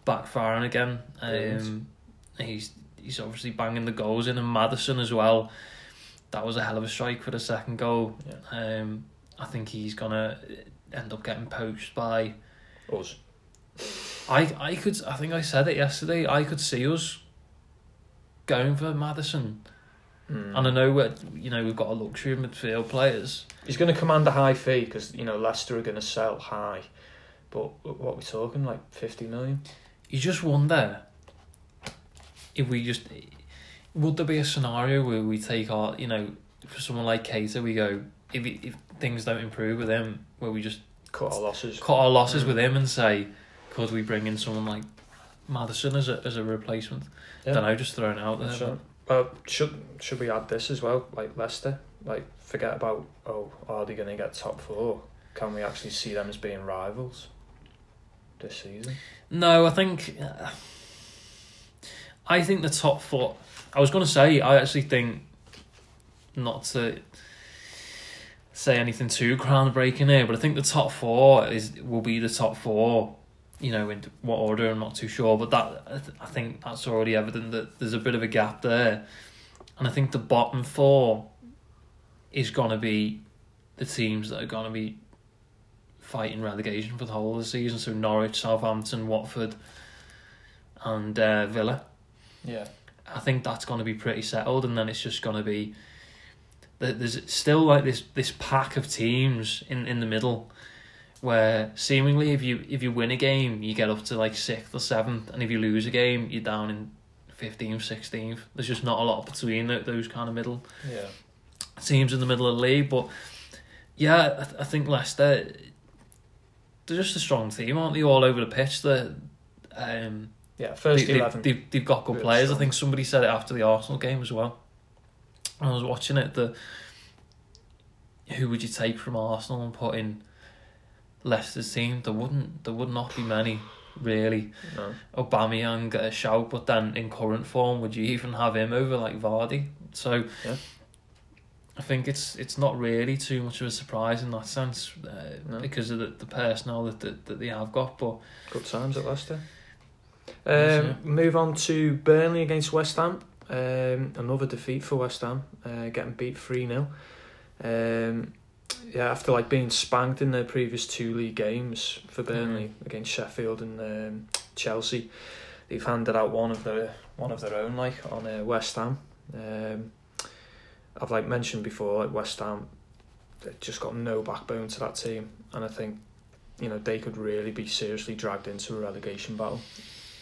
backfiring again. Um, he's he's obviously banging the goals in, and Maddison as well. That was a hell of a strike for the second goal. Um, I think he's gonna end up getting poached by. Us. I I could I think I said it yesterday. I could see us going for Maddison, Mm. and I know we you know we've got a luxury of midfield players. He's going to command a high fee because you know Leicester are going to sell high, but what are we talking like fifty million? you just wonder if we just would there be a scenario where we take our you know for someone like Keita we go if if things don't improve with him where we just Cut our losses. cut our losses Mm. with him and say could we bring in someone like Maddison as a as a replacement? Yeah. Don't know, just throwing it out there. So, uh, should should we add this as well? Like Leicester, like forget about oh, are they going to get top four? Can we actually see them as being rivals this season? No, I think uh, I think the top four. I was going to say I actually think not to say anything too groundbreaking here, but I think the top four is will be the top four. You know, in what order I'm not too sure, but that I think that's already evident that there's a bit of a gap there, and I think the bottom four is gonna be the teams that are gonna be fighting relegation for the whole of the season. So Norwich, Southampton, Watford, and uh, Villa. Yeah, I think that's going to be pretty settled, and then it's just going to be there's still like this this pack of teams in, in the middle, where seemingly if you if you win a game you get up to like sixth or seventh, and if you lose a game you're down in fifteenth, sixteenth. There's just not a lot between tho- those kind of middle yeah. teams in the middle of the league. But yeah, I, th- I think Leicester they're just a strong team, aren't they? All over the pitch. They're um, Yeah, first they, eleven. They, they've got good players. I think somebody said it after the Arsenal game as well. I was watching it. The who would you take from Arsenal and put in Leicester's team? There wouldn't. There would not be many really. no. Aubameyang get a shout, but then in current form, would you even have him over like Vardy? So. Yeah. I think it's it's not really too much of a surprise in that sense uh, No. because of the, the personnel that, that that they have got. But Good times at Leicester. Yes, Um, move on to Burnley against West Ham. Um, another defeat for West Ham, uh, getting beat 3 0. Um, yeah, after like being spanked in their previous two league games for Burnley against Sheffield and um, Chelsea, they've handed out one of their one of their own like on uh, West Ham. Um, I've like mentioned before, like West Ham, they've just got no backbone to that team, and I think you know they could really be seriously dragged into a relegation battle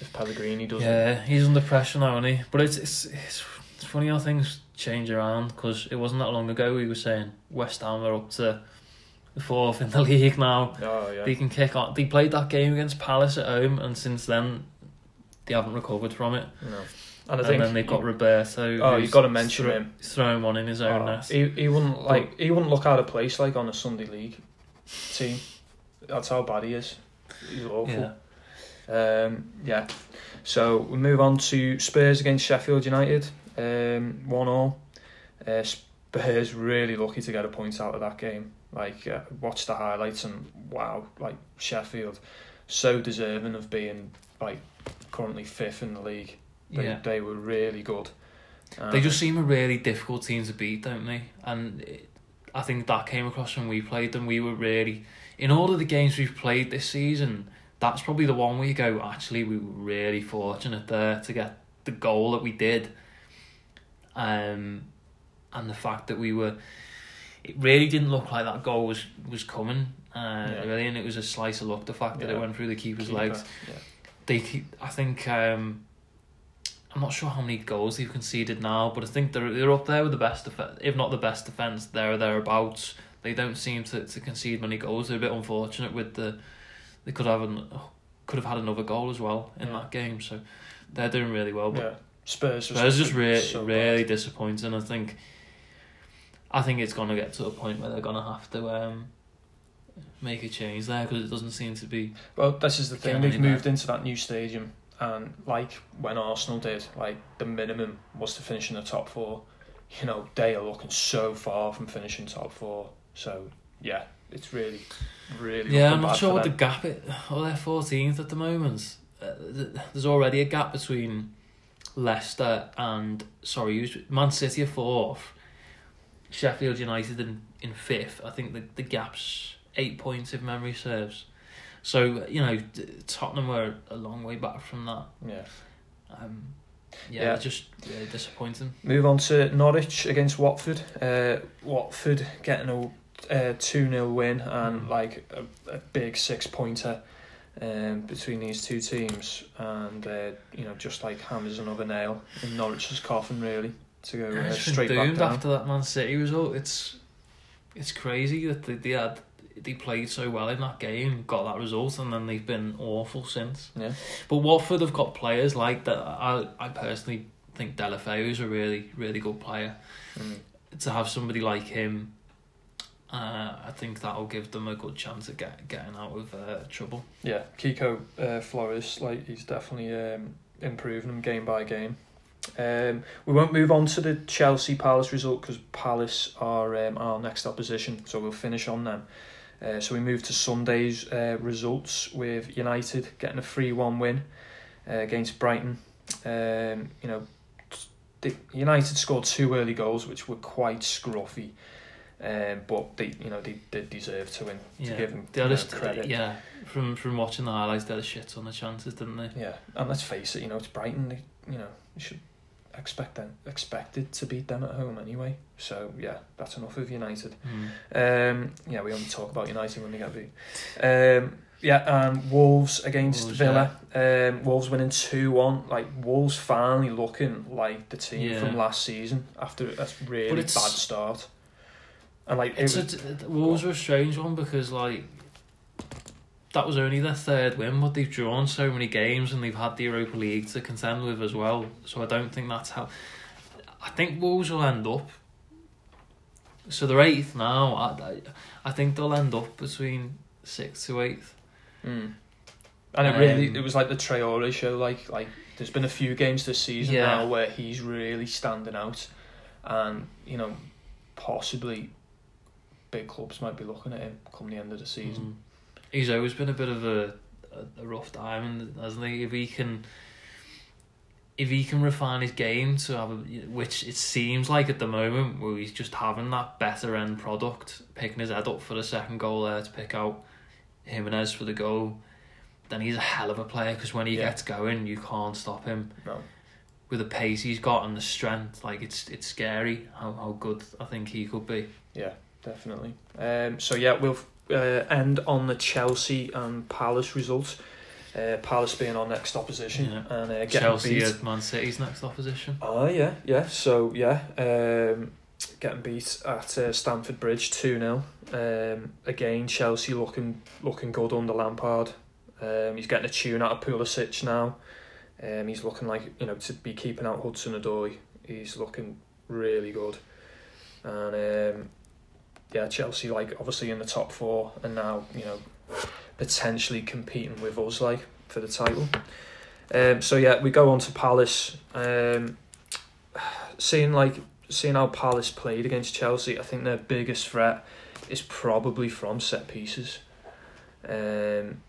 if Pellegrini doesn't. Yeah, he's under pressure now, isn't he? But it's it's it's, it's funny how things change around because it wasn't that long ago we were saying West Ham are up to the fourth in the league now. Oh yeah. They can kick on. They played that game against Palace at home, and since then they haven't recovered from it. no. And I And, think then they've got Roberto. Oh, you've got to mention thro- him. Throwing one in his own Oh, nest. he he wouldn't like he wouldn't look out of place like on a Sunday league team. That's how bad he is. He's awful. Yeah. Um, yeah. So we move on to Spurs against Sheffield United. Um, one all. Uh, Spurs really lucky to get a point out of that game. Like uh, watch the highlights and wow, like Sheffield, so deserving of being like currently fifth in the league. They yeah. they were really good. Um, They just seem a really difficult team to beat, don't they? And it, I think that came across when we played them. We were really, in all of the games we've played this season, that's probably the one where you go, actually, we were really fortunate there to get the goal that we did. Um, and the fact that we were, it really didn't look like that goal was was coming. Uh, Yeah. really, and it was a slice of luck. The fact that it went through the keeper's Keeper, legs. Yeah. They, keep, I think, um, I'm not sure how many goals they've conceded now, but I think they're they're up there with the best, def- if not the best defense there or thereabouts. They don't seem to, to concede many goals. They're a bit unfortunate with the, they could have an, could have had another goal as well in Yeah. that game. So they're doing really well. But yeah. Spurs just, Spurs just really so really disappointing. I think. I think it's gonna get to a point where they're gonna have to um, make a change there because it doesn't seem to be. Well, this is the thing. They've moved into that new stadium, and like when Arsenal did, like the minimum was to finish in the top four. You know, they are looking so far from finishing top four. So yeah, it's really, really. Yeah, I'm not sure what the gap. It, oh, they're fourteenth at the moment. Uh, there's already a gap between Leicester and sorry, Man City are fourth, Sheffield United in in fifth. I think the the gap's eight points if memory serves. So you know, Tottenham were a long way back from that. Yeah. Um, yeah, Yeah. just really disappointing. Move on to Norwich against Watford. Uh, Watford getting a two 0 win and like a, a big six pointer um, between these two teams, and uh, you know just like hammers another nail in Norwich's coffin really to go uh, straight back down. after that Man City result. It's it's crazy that they, they had they played so well in that game, got that result, and then they've been awful since. Yeah. But Watford have got players like that. I I personally think Deulofeu is a really really good player. Mm. To have somebody like him, uh, I think that'll give them a good chance of get, getting out of uh, trouble. Yeah, Quique uh, Flores, like he's definitely um, improving them game by game. Um, we won't move on to the Chelsea Palace result because Palace are um, our next opposition, so we'll finish on them. Uh, so we move to Sunday's uh, results with United getting a 3 1 win uh, against Brighton. Um, you know, United scored two early goals, which were quite scruffy. Um, but they, you know, they did deserve to win. To Yeah. give them They had know, credit. yeah, from from watching the highlights, they had a shit ton of chances, didn't they? Yeah, and let's face it, you know, it's Brighton. They, you know, you should expect them expected to beat them at home anyway. So yeah, that's enough of United. Mm. Um, yeah, we only talk about United when they get beat. Um, yeah, and Wolves against Wolves, Villa. Um, Wolves winning two one. Like Wolves finally looking like the team Yeah. from last season after a really bad start. And like it It's was, a, the Wolves are a strange one because like that was only their third win, but they've drawn so many games and they've had the Europa League to contend with as well. So I don't think that's how. I think Wolves will end up. So they're eighth now. I, I, I think they'll end up between sixth to eighth. Mm. And it really, Um, it was like the Traore show. Like, like there's been a few games this season Yeah. now where he's really standing out, and you know, possibly big clubs might be looking at him come the end of the season. Mm. He's always been a bit of a, a, a rough diamond, hasn't he? If he can, if he can refine his game to have a, which it seems like at the moment, where he's just having that better end product, picking his head up for the second goal there to pick out Jimenez for the goal, then he's a hell of a player because when he Yeah. gets going, you can't stop him No, with the pace he's got and the strength. Like it's it's scary how how good I think he could be. yeah, definitely. Um, so yeah, we'll uh, end on the Chelsea and Palace results. Uh, Palace being our next opposition Yeah. and uh, getting Chelsea beat. at Man City's next opposition. Oh yeah, yeah. So yeah, um, getting beat at uh, Stamford Bridge two 0 um, Again, Chelsea looking looking good under Lampard. Um, he's getting a tune out of Pulisic now. Um, he's looking like you know to be keeping out Hudson Odoi. He's looking really good, and um, yeah, Chelsea like obviously in the top four, and now you know potentially competing with us like for the title. Um, so yeah, we go on to Palace. Um, seeing like seeing how Palace played against Chelsea, I think their biggest threat is probably from set pieces. Um,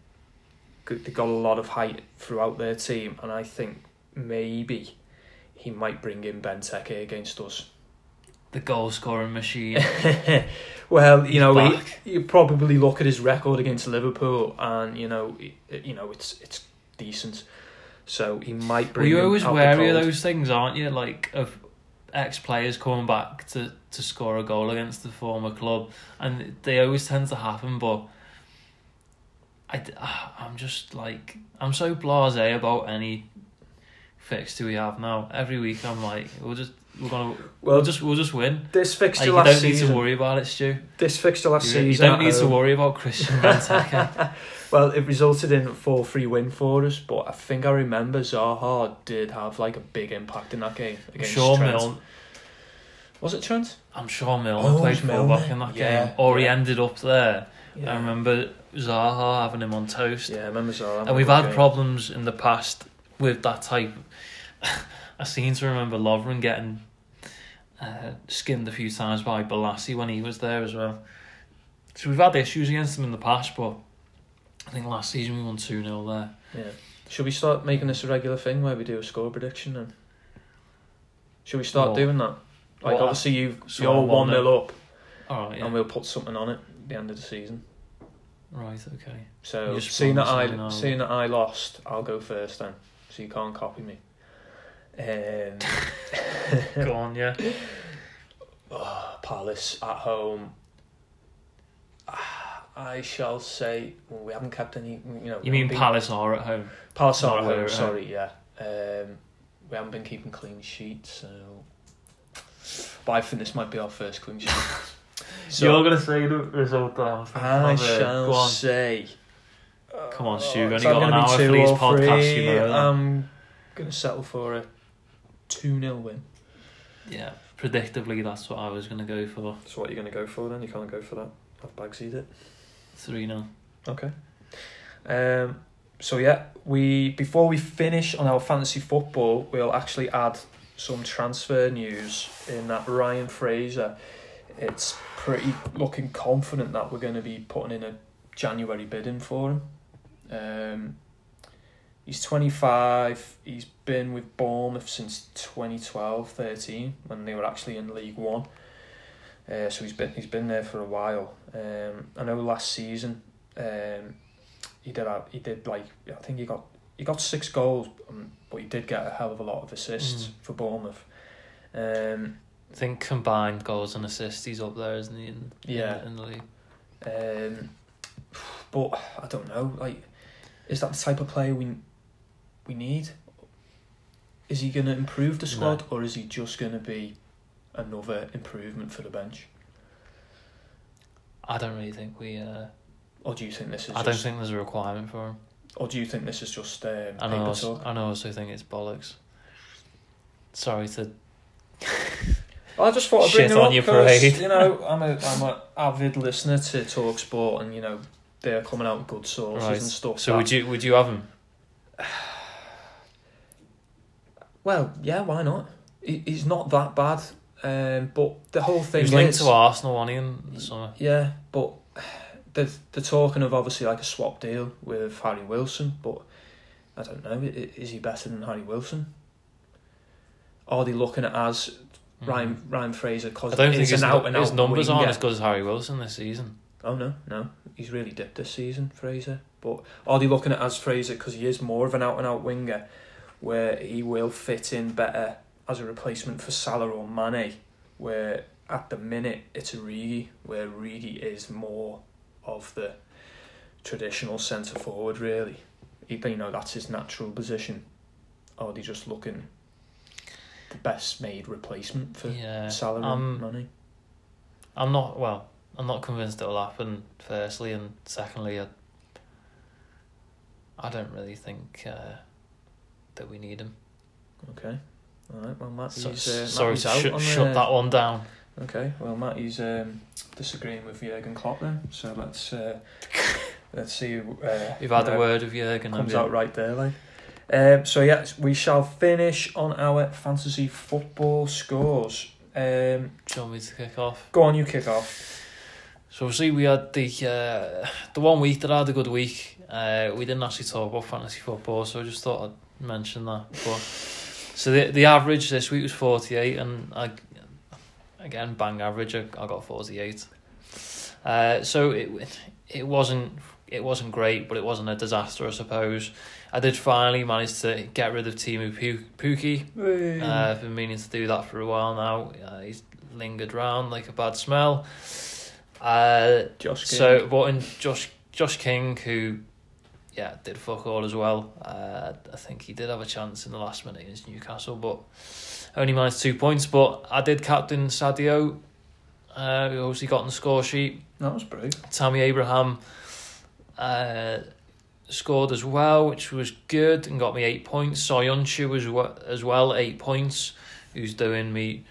they got a lot of height throughout their team, and I think maybe he might bring in Benteke against us. The goal scoring machine. Well, you know, he, you probably look at his record against Liverpool, and you know, you know, it's it's decent. So he might Well, you're always wary of those things, aren't you? Like of ex players coming back to, to score a goal against the former club, and they always tend to happen. But I, ah, I'm just like I'm so blasé about any fixture we have now. Every week I'm like, we'll just we're gonna Well, we'll just we'll just win. this fixture Like, fixture you don't need season. to worry about it, Stu. This fixture last You, season. you don't need to worry about Christian Benteke. Well, it resulted in a 4 3 win for us, but I think I remember Zaha did have like a big impact in that game against sure Trent. Milne. Was it Trent? I'm sure Milne Oh, played fullback in that Yeah, game, or he ended up there. Yeah. I remember Zaha having him on toast. Yeah, I remember Zaha. and we've had problems in the past with that type. I seem to remember Lovren getting uh, skinned a few times by Bolasie when he was there as well. So we've had issues against him in the past, but I think last season we won 2 0 there. Yeah. Should we start making this a regular thing where we do a score prediction? And should we start Well, doing that? Like well, obviously you so you're one 1-0. nil up, Alright, yeah. and we'll put something on it at the end of the season. Right, okay. So seeing that I seeing that I lost, I'll go first then, so you can't copy me. Um, Go on, yeah. Oh, Palace at home. Ah, I shall say well, we haven't kept any. You know. You mean been, Palace are at home? Palace are at home. Sorry, home. yeah. Um, we haven't been keeping clean sheets, so. But I think this might be our first clean sheet. so, You're gonna say the result that I'm I shall say. Come on, Stu. We've uh, only got an hour for these podcasts, you know. I'm gonna settle for it. 2 0 win. Yeah, predictably, that's what I was going to go for. So, what are you going to go for then? You can't go for that. I've bagsied it. 3 0. Okay. Um, so, yeah, we before we finish on our fantasy football, we'll actually add some transfer news in that Ryan Fraser. It's pretty looking confident that we're going to be putting in a January bidding for him. Um, he's 25. He's been with Bournemouth since 2012-13 when they were actually in League One. Uh, so he's been he's been there for a while. Um, I know last season um, he did have, he did like I think he got he got six goals, um, but he did get a hell of a lot of assists Mm. for Bournemouth. Um, I think combined goals and assists, he's up there, isn't he? In, Yeah. In, in the league. um, but I don't know. Like, is that the type of player we we need? Is he going to improve the squad, or is he just going to be another improvement for the bench? I don't really think we. Uh, Or do you think this is? I don't think there's a requirement for him. Or do you think this is just um, And I also, talk? and I also think it's bollocks. Sorry to. I just thought I'd bring Shit it on up your parade. You know, I'm a I'm a avid listener to Talk Sport, and you know they're coming out with good sources Right. and stuff. So that- would you would you have him? Well, yeah, why not? He, he's not that bad, um, but the whole He thing was linked is, to Arsenal, he, in the summer? yeah, but they're they're talking of obviously like a swap deal with Harry Wilson, but I don't know. Is he better than Harry Wilson? Are they looking at as Ryan Ryan Fraser because Mm. I don't think he's his, out and his out numbers aren't as good as Harry Wilson this season. Oh no, no, he's really dipped this season, Fraser. But are they looking at as Fraser because he is more of an out and out winger, where he will fit in better as a replacement for Salah or Mane, where at the minute it's Origi, where Origi is more of the traditional centre forward, really. You know that's his natural position. Are they just looking the best made replacement for Yeah, Salah um, and Mane? I'm not well. I'm not convinced it'll happen. Firstly, and secondly, I, I don't really think uh, that we need him. Okay. All right. Well, Matt, So, he's, uh, sorry to out sh- on shut the- that one down. Okay. Well, Matty's um, disagreeing with Jurgen Klopp then. So let's uh, let's see. Uh, We've had a word of Jurgen. Comes out right there, like. Um, so yeah, we shall finish on our fantasy football scores. Um, Do you want me to kick off? go on, you kick off. So obviously we had the uh, the one week that I had a good week. Uh, we didn't actually talk about fantasy football, so I just thought I'd mention that. But so the the average this week was forty eight, and I again bang average. I, I got forty eight. Uh, so it it wasn't it wasn't great, but it wasn't a disaster, I suppose. I did finally manage to get rid of Teemu Pukki. Uh, I've been meaning to do that for a while now. Uh, he's lingered around like a bad smell. Uh, Josh King. so brought in Josh Josh King, who yeah did fuck all as well. Uh, I think he did have a chance in the last minute against Newcastle, but only managed two points. But I did captain Sadio, uh, who obviously got on the score sheet. that was brave. Tammy Abraham uh, scored as well, which was good and got me eight points. Soyuncu as well, as well eight points, who's doing me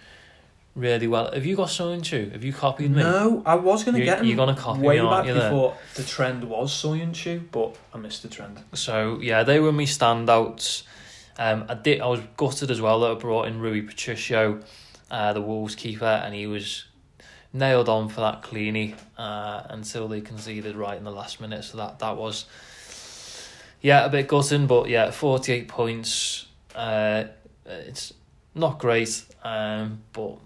really well. Have you got Soyuncu? Have you copied me? No, I was going to You- get him you're gonna copy way me, aren't back you, before the trend was Soyuncu, but I missed the trend. So yeah, they were my standouts. Um, I did. I was gutted as well that I brought in Rui Patricio, uh, the Wolves keeper, and he was nailed on for that cleanie uh, until they conceded right in the last minute. So that that was yeah a bit gutting, but yeah, forty eight points. Uh, it's not great, um, but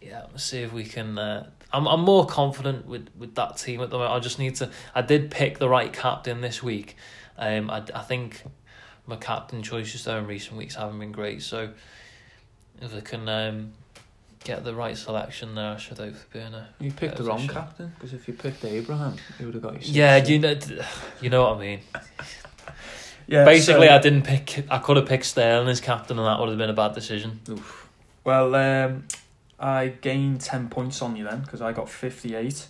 yeah, let's see if we can. Uh, I'm I'm more confident with, with that team at the moment. I just need to. I did pick the right captain this week. Um, I, I think my captain choices though in recent weeks haven't been great. So if I can um, get the right selection there, I should hope for being a You picked the wrong captain because if you picked Abraham, he would have got you. yeah. You know, you know what I mean. yeah. Basically, so- I didn't pick. I could have picked Sterling as captain, and that would have been a bad decision. Well, um, I gained 10 points on you then because I got 58.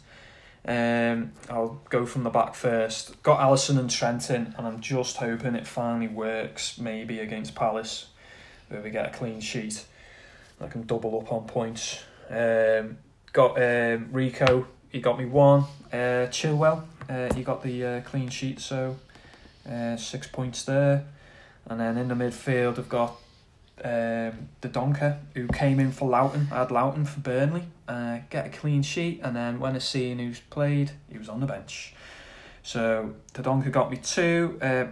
Um, I'll go from the back first. Got Alisson and Trenton, and I'm just hoping it finally works maybe against Palace where we get a clean sheet. I can double up on points. Um, got um, Rico, he got me one. Uh, Chilwell, uh, he got the uh, clean sheet, so uh, six points there. And then in the midfield, I've got um, the Donker who came in for Lowton. I had Lowton for Burnley. Uh, get a clean sheet, and then when I seen who's played, he was on the bench. So the Donker got me two. Uh,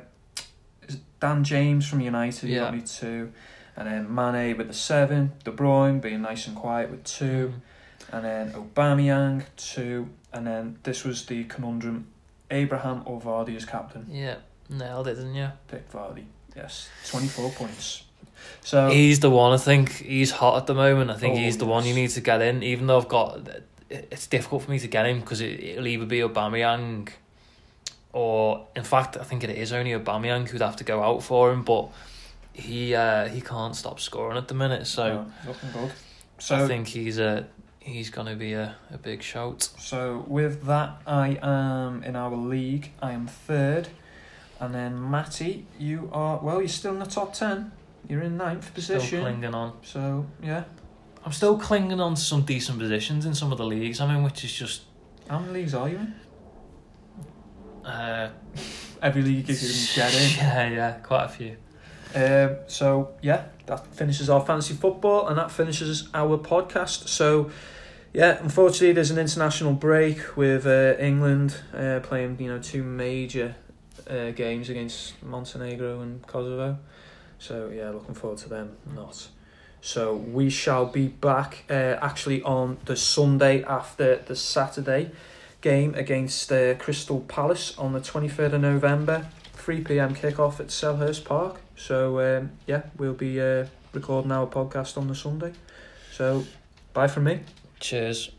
Dan James from United Yeah. got me two, and then Mane with the seven. De Bruyne being nice and quiet with two, and then Aubameyang two, and then this was the conundrum: Abraham or Vardy as captain. Yeah, nailed it, didn't you? Pick Vardy. Yes, twenty four points. So He's the one. I think he's hot at the moment. I think Oh, he's the one you need to get in. Even though I've got, it's difficult for me to get him because it, it'll either be Aubameyang, or in fact, I think it is only Aubameyang who'd have to go out for him. But he uh, he can't stop scoring at the minute, so no, looking good. So I think he's a he's gonna be a, a big shout. So with that, I am in our league. I am third, and then Matty, you are well. You're still in the top ten. You're in ninth position. Still clinging on. So yeah, I'm still clinging on to some decent positions in some of the leagues. I mean, which is just how many leagues are you in? uh, Every league you can get in. yeah, yeah, quite a few. Um, so yeah, that finishes our fantasy football, and that finishes our podcast. So yeah, unfortunately, there's an international break with uh, England uh, playing, you know, two major uh, games against Montenegro and Kosovo. So yeah, looking forward to them. Not. So we shall be back uh, actually on the Sunday after the Saturday game against uh, Crystal Palace on the 23rd of November. 3 p.m. kickoff at Selhurst Park. So um, yeah, we'll be uh, recording our podcast on the Sunday. So bye from me. Cheers.